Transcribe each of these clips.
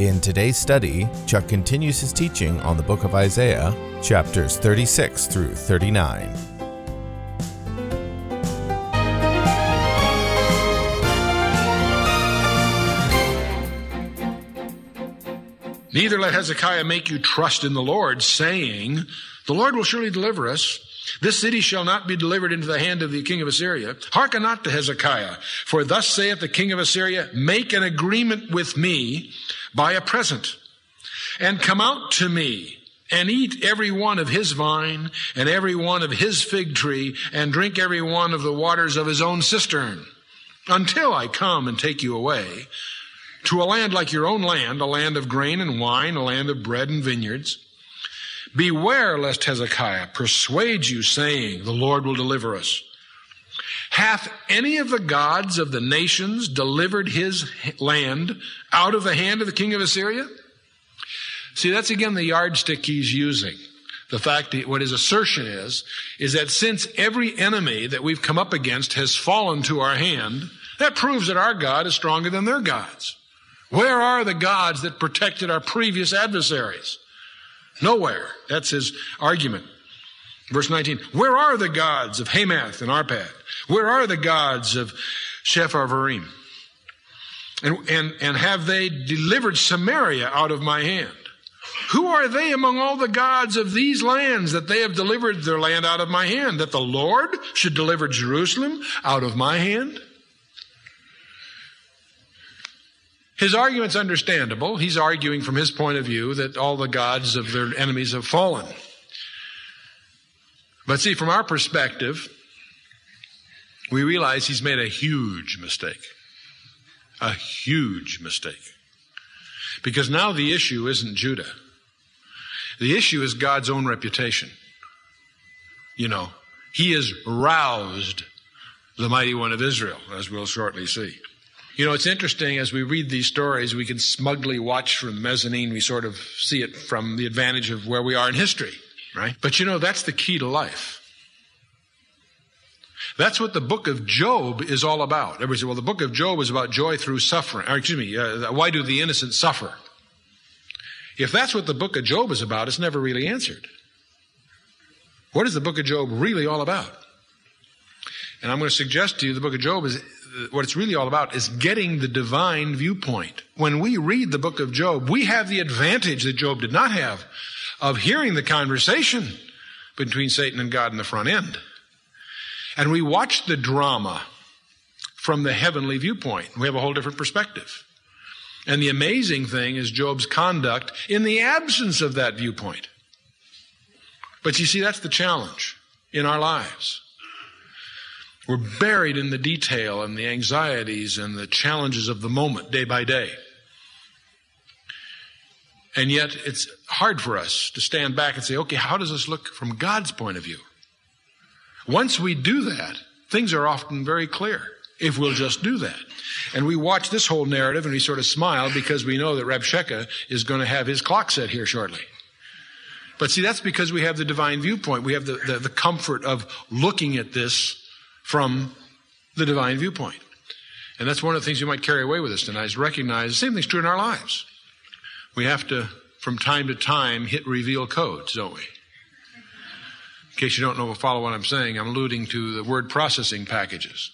In today's study, Chuck continues his teaching on the book of Isaiah, chapters 36 through 39. Neither let Hezekiah make you trust in the Lord, saying, The Lord will surely deliver us. This city shall not be delivered into the hand of the king of Assyria. Hearken not to Hezekiah, for thus saith the king of Assyria, Make an agreement with me by a present, and come out to me, and eat every one of his vine, and every one of his fig tree, and drink every one of the waters of his own cistern, until I come and take you away to a land like your own land, a land of grain and wine, a land of bread and vineyards. Beware lest Hezekiah persuade you, saying, The Lord will deliver us. Hath any of the gods of the nations delivered his land out of the hand of the king of Assyria? See, that's again the yardstick he's using. The fact that what his assertion is, is that since every enemy that we've come up against has fallen to our hand, that proves that our God is stronger than their gods. Where are the gods that protected our previous adversaries? Nowhere. That's his argument. Verse 19. Where are the gods of Hamath and Arpad? Where are the gods of Sepharvaim? And, and, and have they delivered Samaria out of my hand? Who are they among all the gods of these lands that they have delivered their land out of my hand? That the Lord should deliver Jerusalem out of my hand? His argument's understandable. He's arguing from his point of view that all the gods of their enemies have fallen. But see, from our perspective, we realize he's made a huge mistake. A huge mistake. Because now the issue isn't Judah. The issue is God's own reputation. You know, he has roused the mighty one of Israel, as we'll shortly see. You know, it's interesting as we read these stories, we can smugly watch from mezzanine. We sort of see it from the advantage of where we are in history, right? But you know, that's the key to life. That's what the book of Job is all about. Everybody says, well, the book of Job is about joy through suffering. Or, excuse me, uh, why do the innocent suffer? If that's what the book of Job is about, it's never really answered. What is the book of Job really all about? And I'm going to suggest to you the book of Job is what it's really all about is getting the divine viewpoint. When we read the book of Job, we have the advantage that Job did not have of hearing the conversation between Satan and God in the front end. And we watch the drama from the heavenly viewpoint. We have a whole different perspective. And the amazing thing is Job's conduct in the absence of that viewpoint. But you see, that's the challenge in our lives. We're buried in the detail and the anxieties and the challenges of the moment day by day. And yet it's hard for us to stand back and say, okay, how does this look from God's point of view? Once we do that, things are often very clear if we'll just do that. And we watch this whole narrative and we sort of smile because we know that Rabshakeh is going to have his clock set here shortly. But see, that's because we have the divine viewpoint. We have the, the, the comfort of looking at this from the divine viewpoint. And that's one of the things you might carry away with us tonight is recognize the same thing's true in our lives. We have to, from time to time, hit reveal codes, don't we? In case you don't know, follow what I'm saying, I'm alluding to the word processing packages.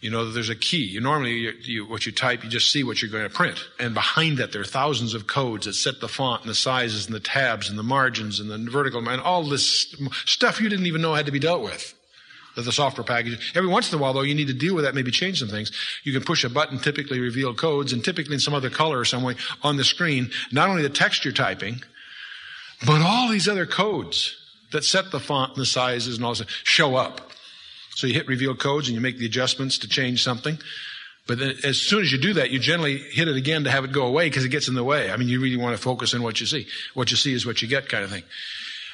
You know, there's a key. You normally, you, you, what you type, you just see what you're going to print. And behind that, there are thousands of codes that set the font and the sizes and the tabs and the margins and the vertical, and all this stuff you didn't even know had to be dealt with the software package. Every once in a while, though, you need to deal with that, maybe change some things. You can push a button, typically reveal codes, and typically in some other color or some way on the screen, not only the text you're typing, but all these other codes that set the font and the sizes and all this show up. So you hit reveal codes and you make the adjustments to change something. But then as soon as you do that, you generally hit it again to have it go away because it gets in the way. I mean, you really want to focus on what you see. What you see is what you get kind of thing.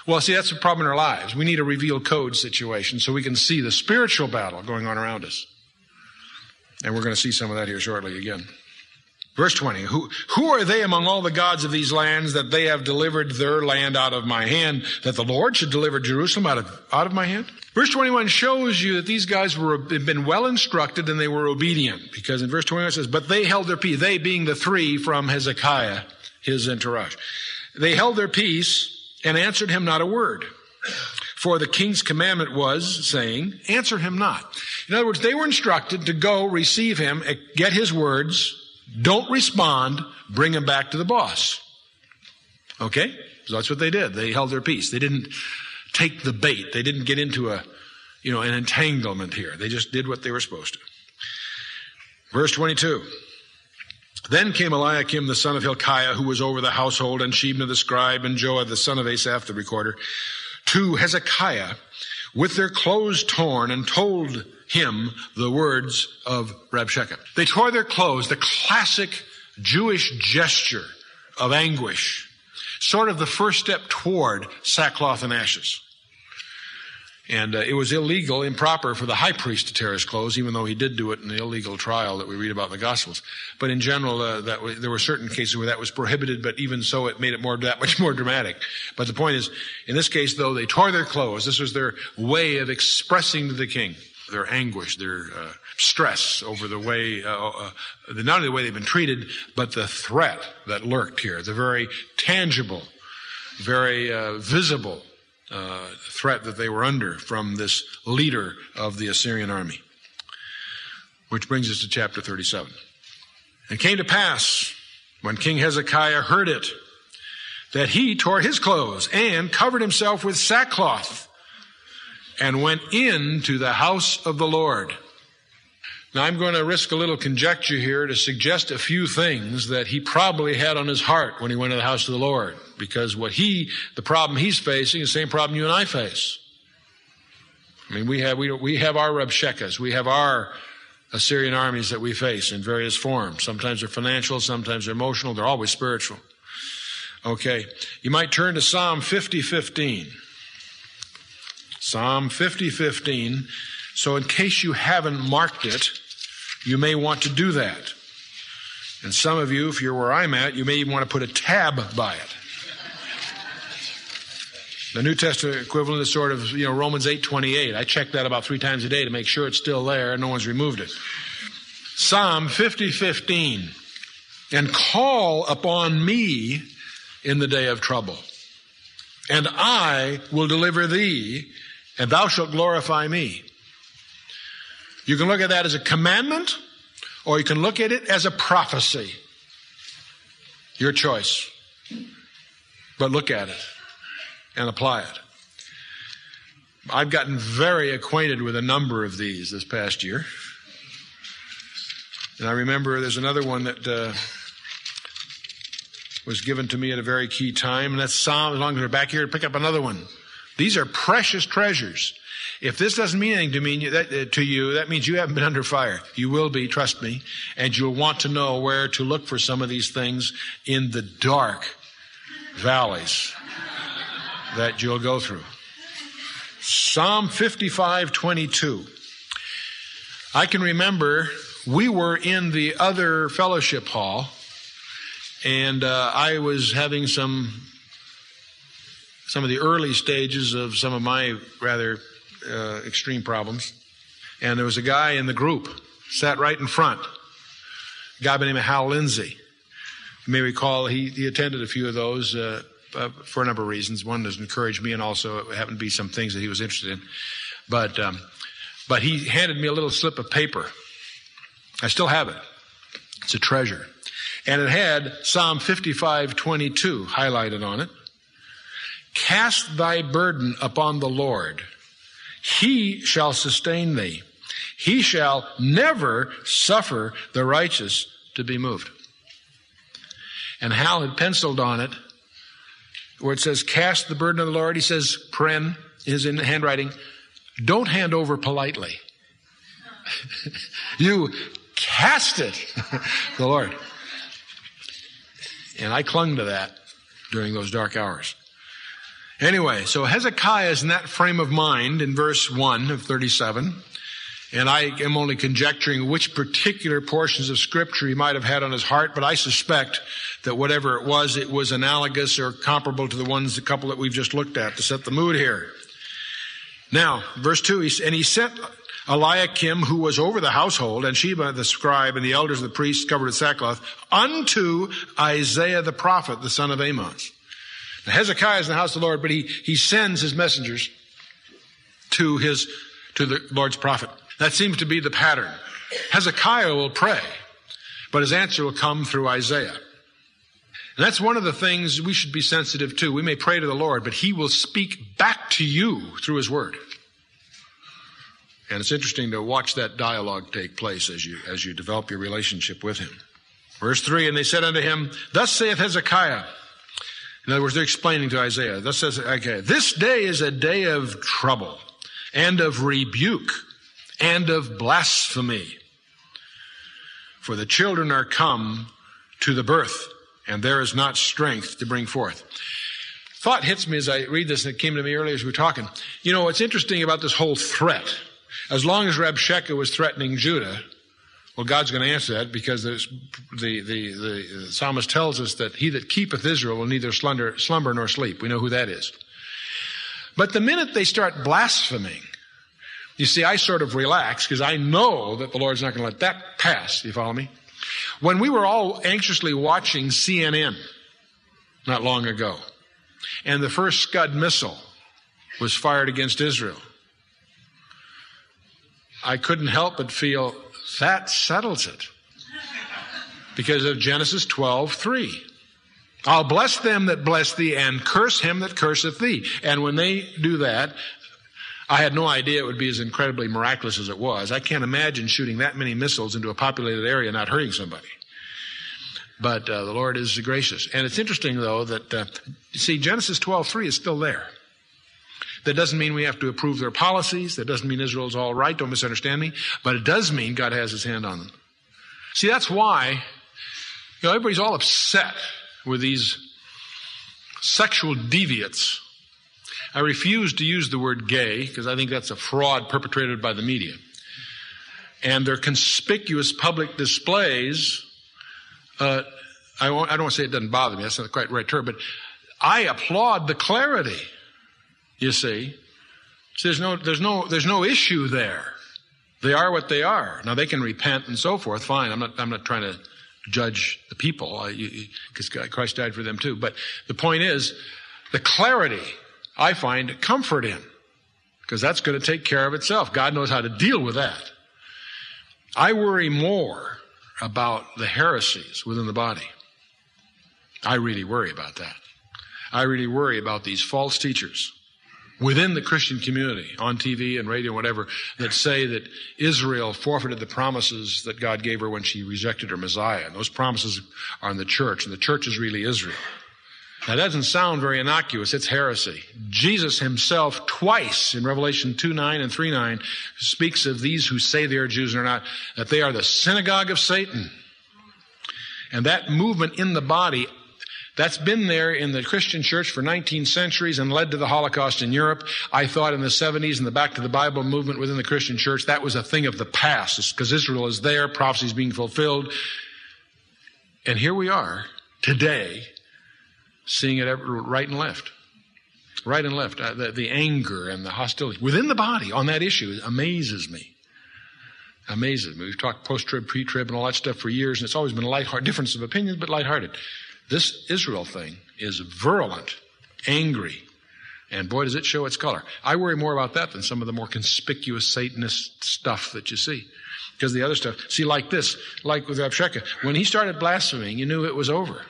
Well, see, that's the problem in our lives. We need a revealed code situation so we can see the spiritual battle going on around us. And we're going to see some of that here shortly again. Verse 20, who, who are they among all the gods of these lands that they have delivered their land out of my hand, that the Lord should deliver Jerusalem out of, out of my hand? Verse 21 shows you that these guys were, had been well instructed and they were obedient, because in verse 21 it says, but they held their peace, they being the three from Hezekiah, his entourage. They held their peace and answered him not a word. For the king's commandment was saying, answer him not. In other words, they were instructed to go receive him, eh, get his words, don't respond, bring him back to the boss. Okay? So that's what they did. They held their peace. They didn't take the bait. They didn't get into a, you know, an entanglement here. They just did what they were supposed to. Verse 22. Then came Eliakim the son of Hilkiah, who was over the household, and Shebna the scribe, and Joah the son of Asaph the recorder, to Hezekiah with their clothes torn, and told him the words of Rabshakeh. They tore their clothes, the classic Jewish gesture of anguish, sort of the first step toward sackcloth and ashes. And uh, it was illegal, improper for the high priest to tear his clothes, even though he did do it in the illegal trial that we read about in the Gospels. But in general, uh, that w- there were certain cases where that was prohibited, but even so, it made it more that much more dramatic. But the point is, in this case, though, they tore their clothes. This was their way of expressing to the king their anguish, their uh, stress over the way, uh, uh, not only the way they've been treated, but the threat that lurked here, the very tangible, very uh, visible uh, threat that they were under from this leader of the Assyrian army. Which brings us to chapter 37. And came to pass, when King Hezekiah heard it, that he tore his clothes and covered himself with sackcloth and went into the house of the Lord. Now I'm going to risk a little conjecture here to suggest a few things that he probably had on his heart when he went to the house of the Lord. Because what he, the problem he's facing is the same problem you and I face. I mean, we have, we, we have our Rabshakehs. We have our Assyrian armies that we face in various forms. Sometimes they're financial, sometimes they're emotional, they're always spiritual. Okay. You might turn to Psalm 50, 15. Psalm 50, 15. So in case you haven't marked it, you may want to do that. And some of you, if you're where I'm at, you may even want to put a tab by it. The New Testament equivalent is sort of, you know, Romans 8:28. I check that about 3 times a day to make sure it's still there and no one's removed it. Psalm 50:15. And call upon me in the day of trouble. And I will deliver thee, and thou shalt glorify me. You can look at that as a commandment, or you can look at it as a prophecy. Your choice. But look at it and apply it. I've gotten very acquainted with a number of these this past year. And I remember there's another one that uh, was given to me at a very key time, and that's Psalm. As long as we're back here, pick up another one. These are precious treasures. If this doesn't mean anything to me that, uh, to you, that means you haven't been under fire. You will be, trust me, and you'll want to know where to look for some of these things in the dark valleys that you'll go through. Psalm 55, 22. I can remember we were in the other fellowship hall, and uh, I was having some some of the early stages of some of my rather uh, extreme problems. And there was a guy in the group, sat right in front, a guy by the name of Hal Lindsey. You may recall he, he attended a few of those uh, uh, for a number of reasons. One was encourage me, and also it happened to be some things that he was interested in. But um, but he handed me a little slip of paper. I still have it. It's a treasure, and it had Psalm 55:22 highlighted on it. Cast thy burden upon the Lord. He shall sustain thee. He shall never suffer the righteous to be moved. And Hal had penciled on it where it says, cast the burden of the Lord. He says, pren is in handwriting. Don't hand over politely. you cast it, the Lord. And I clung to that during those dark hours. Anyway, so Hezekiah is in that frame of mind in verse 1 of 37. And I am only conjecturing which particular portions of scripture he might have had on his heart, but I suspect that whatever it was, it was analogous or comparable to the ones, the couple that we've just looked at to set the mood here. Now, verse 2, and he sent Eliakim, who was over the household, and Shebna the scribe, and the elders of the priests covered with sackcloth, unto Isaiah the prophet, the son of Amos. Hezekiah is in the house of the Lord, but he, he sends his messengers to his, to the Lord's prophet. That seems to be the pattern. Hezekiah will pray, but his answer will come through Isaiah. And that's one of the things we should be sensitive to. We may pray to the Lord, but he will speak back to you through his word. And it's interesting to watch that dialogue take place as you, as you develop your relationship with him. Verse 3 And they said unto him, Thus saith Hezekiah. In other words, they're explaining to Isaiah. Thus says, okay, this day is a day of trouble and of rebuke and of blasphemy. For the children are come to the birth, and there is not strength to bring forth. Thought hits me as I read this, and it came to me earlier as we were talking. You know, what's interesting about this whole threat, as long as Rabshakeh was threatening Judah, well, God's going to answer that because the, the, the, the, psalmist tells us that he that keepeth Israel will neither slumber, slumber nor sleep. We know who that is. But the minute they start blaspheming, you see, I sort of relax because I know that the Lord's not going to let that pass. You follow me? When we were all anxiously watching CNN not long ago, and the first Scud missile was fired against Israel, I couldn't help but feel that settles it. Because of Genesis 12, 3. I'll bless them that bless thee and curse him that curseth thee. And when they do that, I had no idea it would be as incredibly miraculous as it was. I can't imagine shooting that many missiles into a populated area not hurting somebody. But uh, the Lord is gracious. And it's interesting, though, that, uh, see, Genesis 12.3 is still there. That doesn't mean we have to approve their policies. That doesn't mean Israel's all right. Don't misunderstand me. But it does mean God has his hand on them. See, that's why, you know, everybody's all upset with these sexual deviants. I refuse to use the word gay because I think that's a fraud perpetrated by the media. And their conspicuous public displays, uh, I, I, don't want to say it doesn't bother me, that's not quite the right term, but I applaud the clarity, you see. So there's no, there's no, there's no issue there. They are what they are. Now they can repent and so forth. Fine. I'm not, I'm not trying to judge the people because Christ died for them too. But the point is the clarity I find comfort in because that's going to take care of itself. God knows how to deal with that. I worry more about the heresies within the body. I really worry about that. I really worry about these false teachers within the Christian community, on TV and radio, whatever, that say that Israel forfeited the promises that God gave her when she rejected her Messiah. And those promises are in the church, and the church is really Israel. Now, That doesn't sound very innocuous. It's heresy. Jesus himself twice in Revelation 2 9 and 3 9 speaks of these who say they are Jews and are not, that they are the synagogue of Satan. And that movement in the body, that's been there in the Christian church for 19 centuries and led to the Holocaust in Europe. I thought in the 70s and the Back to the Bible movement within the Christian church, that was a thing of the past because Israel is there, prophecies being fulfilled. And here we are today seeing it right and left. Right and left. Uh, the, the anger and the hostility within the body on that issue amazes me. Amazes me. We've talked post trib, pre trib, and all that stuff for years, and it's always been a lighthearted difference of opinions, but lighthearted. This Israel thing is virulent, angry, and boy, does it show its color. I worry more about that than some of the more conspicuous Satanist stuff that you see. Because the other stuff, see, like this, like with Rabshakeh, when he started blaspheming, you knew it was over.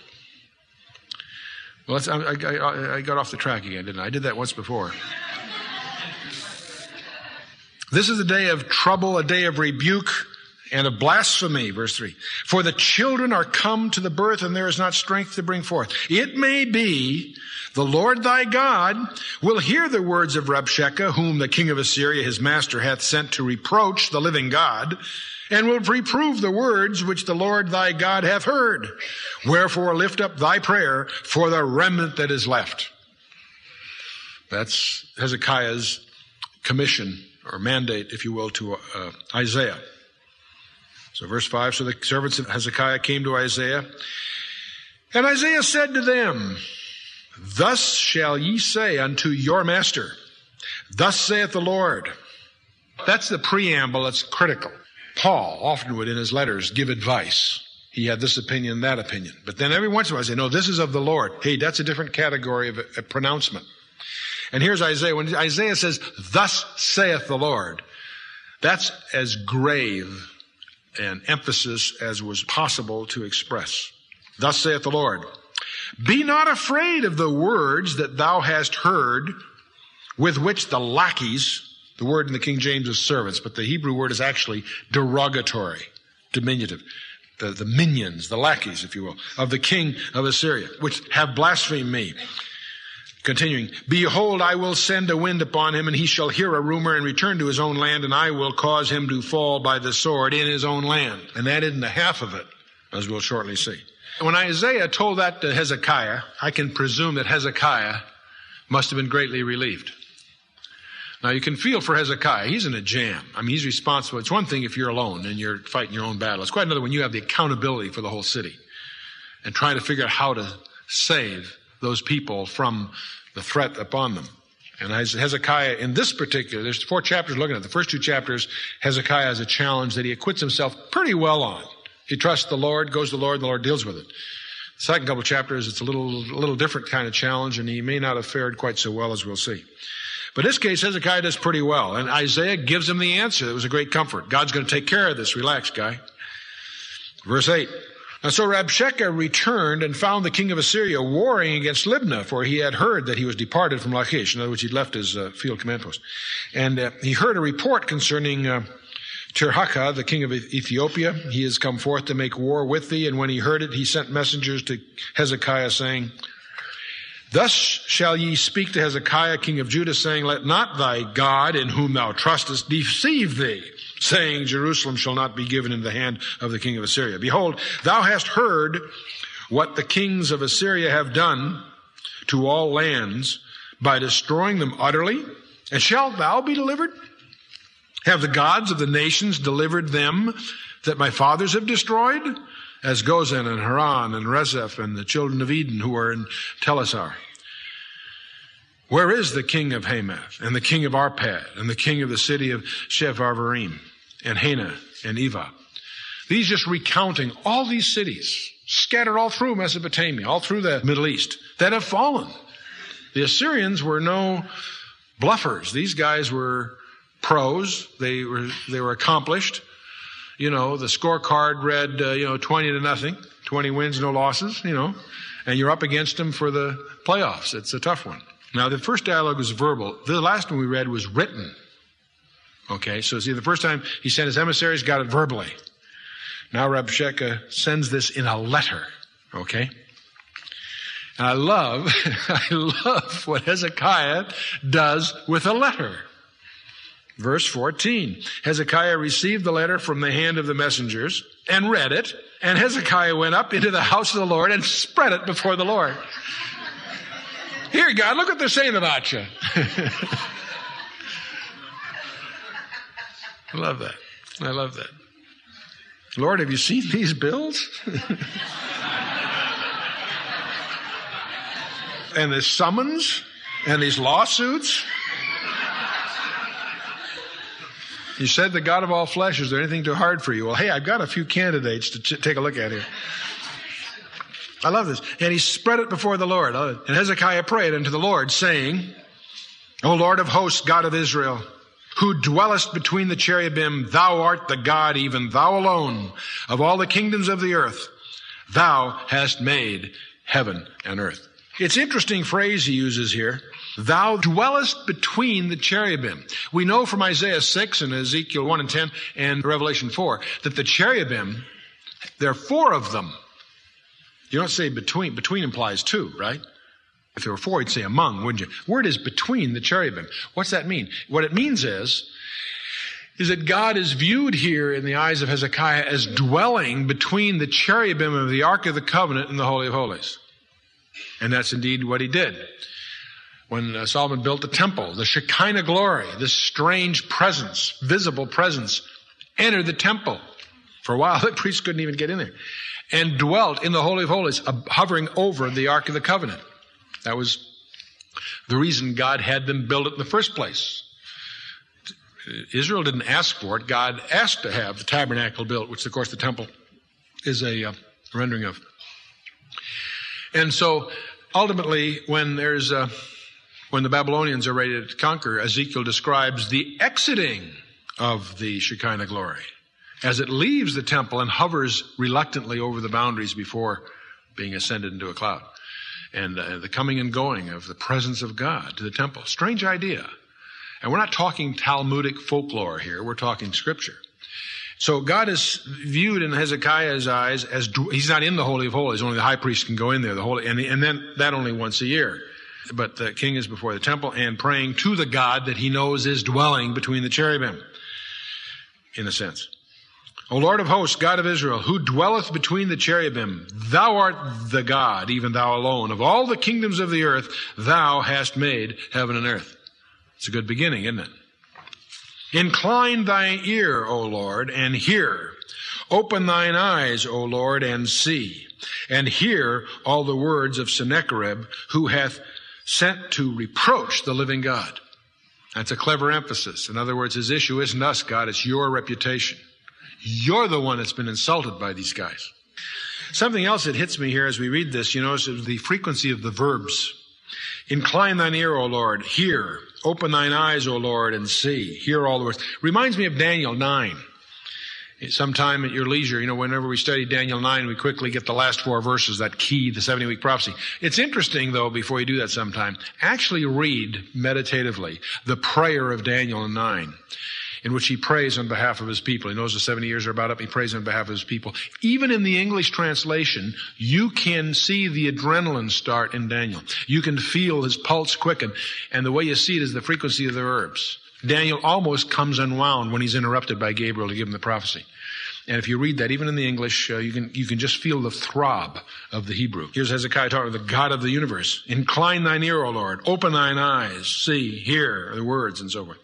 Well, I, I, I got off the track again, didn't I? I did that once before. This is a day of trouble, a day of rebuke, and of blasphemy, verse 3. For the children are come to the birth, and there is not strength to bring forth. It may be the Lord thy God will hear the words of Rabshakeh, whom the king of Assyria, his master, hath sent to reproach the living God, and will reprove the words which the Lord thy God hath heard. Wherefore lift up thy prayer for the remnant that is left. That's Hezekiah's commission or mandate, if you will, to uh, Isaiah. So verse 5, so the servants of Hezekiah came to Isaiah, and Isaiah said to them, Thus shall ye say unto your master, Thus saith the Lord. That's the preamble that's critical. Paul often would in his letters give advice. He had this opinion, that opinion. But then every once in a while, I say, no, this is of the Lord. Hey, that's a different category of a, a pronouncement. And here's Isaiah. When Isaiah says, thus saith the Lord, that's as grave an emphasis as was possible to express. Thus saith the Lord, be not afraid of the words that thou hast heard with which the lackeys, the word in the King James is servants, but the Hebrew word is actually derogatory, diminutive. The, the minions, the lackeys, if you will, of the king of Assyria, which have blasphemed me. Continuing, behold, I will send a wind upon him and he shall hear a rumor and return to his own land and I will cause him to fall by the sword in his own land. And that isn't the half of it, as we'll shortly see. When Isaiah told that to Hezekiah, I can presume that Hezekiah must have been greatly relieved. Now you can feel for Hezekiah. He's in a jam. I mean, he's responsible. It's one thing if you're alone and you're fighting your own battle. It's quite another when you have the accountability for the whole city and trying to figure out how to save those people from the threat upon them. And Hezekiah, in this particular, there's four chapters looking at. The first two chapters, Hezekiah has a challenge that he acquits himself pretty well on. He trusts the Lord, goes to the Lord, and the Lord deals with it. The second couple of chapters, it's a little, a little different kind of challenge, and he may not have fared quite so well as we'll see. But in this case, Hezekiah does pretty well, and Isaiah gives him the answer. It was a great comfort. God's going to take care of this. Relax, guy. Verse 8. And so Rabshakeh returned and found the king of Assyria warring against Libnah, for he had heard that he was departed from Lachish. In other words, he'd left his uh, field command post. And uh, he heard a report concerning uh, Tirhakah, the king of Ethiopia. He has come forth to make war with thee. And when he heard it, he sent messengers to Hezekiah saying, Thus shall ye speak to Hezekiah, king of Judah, saying, Let not thy God, in whom thou trustest, deceive thee saying, Jerusalem shall not be given into the hand of the king of Assyria. Behold, thou hast heard what the kings of Assyria have done to all lands by destroying them utterly, and shalt thou be delivered? Have the gods of the nations delivered them that my fathers have destroyed? As Gozan and Haran and Rezeph and the children of Eden who are in Telassar. Where is the king of Hamath and the king of Arpad and the king of the city of Sepharvaim? and Hena and Eva. These just recounting all these cities scattered all through Mesopotamia, all through the Middle East that have fallen. The Assyrians were no bluffers. These guys were pros. They were, they were accomplished. You know, the scorecard read, uh, you know, 20 to nothing, 20 wins, no losses, you know, and you're up against them for the playoffs. It's a tough one. Now, the first dialogue was verbal. The last one we read was written. Okay, so see, the first time he sent his emissaries, got it verbally. Now Rabshakeh sends this in a letter. Okay? And I love, I love what Hezekiah does with a letter. Verse 14. Hezekiah received the letter from the hand of the messengers and read it. And Hezekiah went up into the house of the Lord and spread it before the Lord. Here, God, look what they're saying about you. I love that. I love that. Lord, have you seen these bills? and this summons and these lawsuits. You said the God of all flesh, is there anything too hard for you? Well, hey, I've got a few candidates to t- take a look at here. I love this. And he spread it before the Lord. Uh, and Hezekiah prayed unto the Lord, saying, O Lord of hosts, God of Israel, who dwellest between the cherubim, thou art the God, even thou alone, of all the kingdoms of the earth. Thou hast made heaven and earth. It's interesting phrase he uses here. Thou dwellest between the cherubim. We know from Isaiah 6 and Ezekiel 1 and 10 and Revelation 4 that the cherubim, there are four of them. You don't say between. Between implies two, right? If there were four, you'd say among, wouldn't you? Word is between the cherubim. What's that mean? What it means is, is that God is viewed here in the eyes of Hezekiah as dwelling between the cherubim of the Ark of the Covenant and the Holy of Holies. And that's indeed what he did. When uh, Solomon built the temple, the Shekinah glory, this strange presence, visible presence, entered the temple. For a while, the priests couldn't even get in there. And dwelt in the Holy of Holies, uh, hovering over the Ark of the Covenant. That was the reason God had them build it in the first place. Israel didn't ask for it. God asked to have the tabernacle built, which, of course, the temple is a uh, rendering of. And so, ultimately, when there's a, when the Babylonians are ready to conquer, Ezekiel describes the exiting of the Shekinah glory as it leaves the temple and hovers reluctantly over the boundaries before being ascended into a cloud. And uh, the coming and going of the presence of God to the temple. Strange idea. And we're not talking Talmudic folklore here, we're talking scripture. So God is viewed in Hezekiah's eyes as he's not in the Holy of Holies. Only the high priest can go in there. The holy, and, and then that only once a year. But the king is before the temple and praying to the God that he knows is dwelling between the cherubim, in a sense. O Lord of hosts, God of Israel, who dwelleth between the cherubim, thou art the God, even thou alone. Of all the kingdoms of the earth, thou hast made heaven and earth. It's a good beginning, isn't it? Incline thy ear, O Lord, and hear. Open thine eyes, O Lord, and see, and hear all the words of Sennacherib, who hath sent to reproach the living God. That's a clever emphasis. In other words, his issue isn't us, God, it's your reputation. You're the one that's been insulted by these guys. Something else that hits me here as we read this, you notice the frequency of the verbs. Incline thine ear, O Lord, hear. Open thine eyes, O Lord, and see. Hear all the words. Reminds me of Daniel 9. Sometime at your leisure, you know, whenever we study Daniel 9, we quickly get the last four verses, that key, the 70 week prophecy. It's interesting, though, before you do that sometime, actually read meditatively the prayer of Daniel 9 in which he prays on behalf of his people. He knows the 70 years are about up. He prays on behalf of his people. Even in the English translation, you can see the adrenaline start in Daniel. You can feel his pulse quicken. And the way you see it is the frequency of the verbs. Daniel almost comes unwound when he's interrupted by Gabriel to give him the prophecy. And if you read that, even in the English, uh, you can you can just feel the throb of the Hebrew. Here's Hezekiah talking to the God of the universe. Incline thine ear, O Lord. Open thine eyes. See, hear the words, and so forth.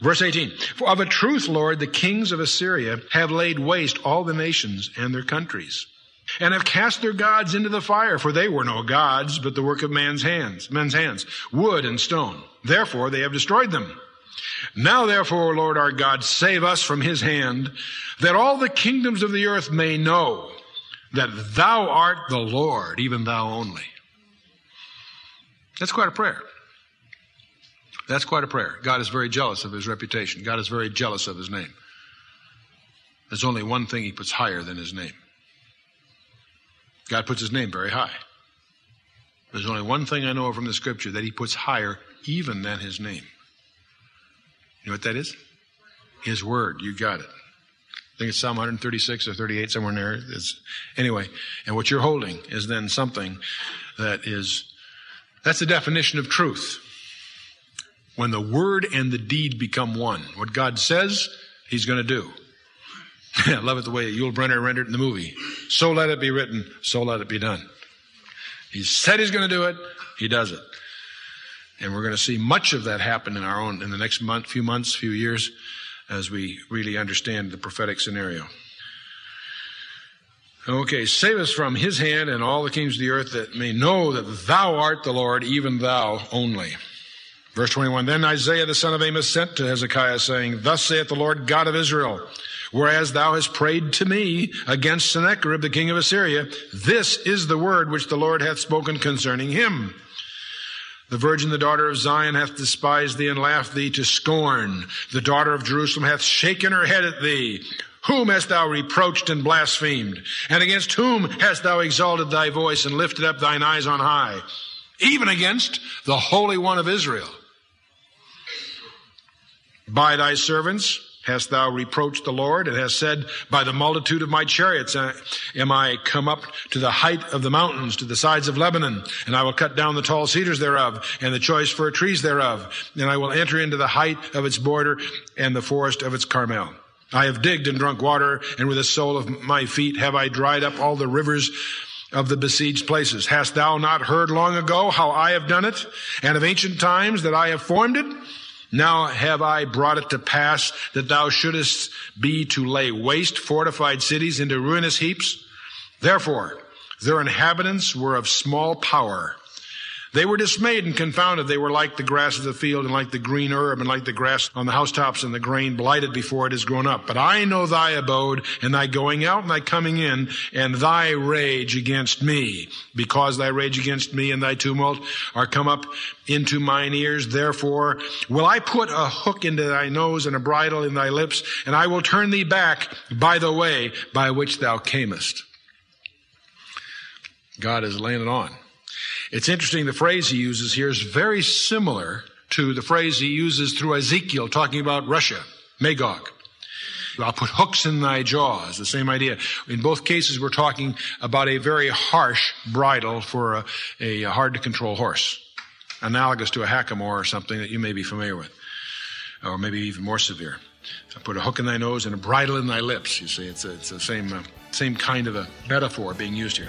Verse 18, For of a truth, Lord, the kings of Assyria have laid waste all the nations and their countries, and have cast their gods into the fire, for they were no gods, but the work of man's hands, men's hands, wood and stone. Therefore they have destroyed them. Now therefore, Lord our God, save us from his hand, that all the kingdoms of the earth may know that thou art the Lord, even thou only. That's quite a prayer. That's quite a prayer. God is very jealous of his reputation. God is very jealous of his name. There's only one thing he puts higher than his name. God puts his name very high. There's only one thing I know from the scripture that he puts higher even than his name. You know what that is? His word. You got it. I think it's Psalm 136 or 38, somewhere in there. It's, anyway, and what you're holding is then something that is, that's the definition of truth when the word and the deed become one. What God says, He's going to do. I love it the way Yul Brynner rendered in the movie. So let it be written, so let it be done. He said He's going to do it, He does it. And we're going to see much of that happen in our own, in the next month, few months, few years, as we really understand the prophetic scenario. Okay, save us from his hand and all the kings of the earth that may know that thou art the Lord, even thou only. Verse 21, Then Isaiah the son of Amos sent to Hezekiah, saying, Thus saith the Lord God of Israel, Whereas thou hast prayed to me against Sennacherib the king of Assyria, this is the word which the Lord hath spoken concerning him. The virgin, the daughter of Zion, hath despised thee and laughed thee to scorn. The daughter of Jerusalem hath shaken her head at thee. Whom hast thou reproached and blasphemed? And against whom hast thou exalted thy voice and lifted up thine eyes on high? Even against the Holy One of Israel by thy servants hast thou reproached the Lord and hast said, by the multitude of my chariots uh, am I come up to the height of the mountains, to the sides of Lebanon, and I will cut down the tall cedars thereof and the choice fir trees thereof, and I will enter into the height of its border and the forest of its Carmel. I have digged and drunk water, and with the sole of my feet have I dried up all the rivers of the besieged places. Hast thou not heard long ago how I have done it, and of ancient times that I have formed it? Now have I brought it to pass that thou shouldest be to lay waste fortified cities into ruinous heaps? Therefore, their inhabitants were of small power they were dismayed and confounded. They were like the grass of the field and like the green herb and like the grass on the housetops and the grain blighted before it has grown up. But I know thy abode and thy going out and thy coming in and thy rage against me because thy rage against me and thy tumult are come up into mine ears. Therefore will I put a hook into thy nose and a bridle in thy lips and I will turn thee back by the way by which thou camest. God is laying it on. It's interesting, the phrase he uses here is very similar to the phrase he uses through Ezekiel talking about Russia, Magog. I'll put hooks in thy jaws. The same idea. In both cases, we're talking about a very harsh bridle for a, a hard to control horse, analogous to a hackamore or something that you may be familiar with, or maybe even more severe. I put a hook in thy nose and a bridle in thy lips. You see, it's, it's the same, uh, same kind of a metaphor being used here.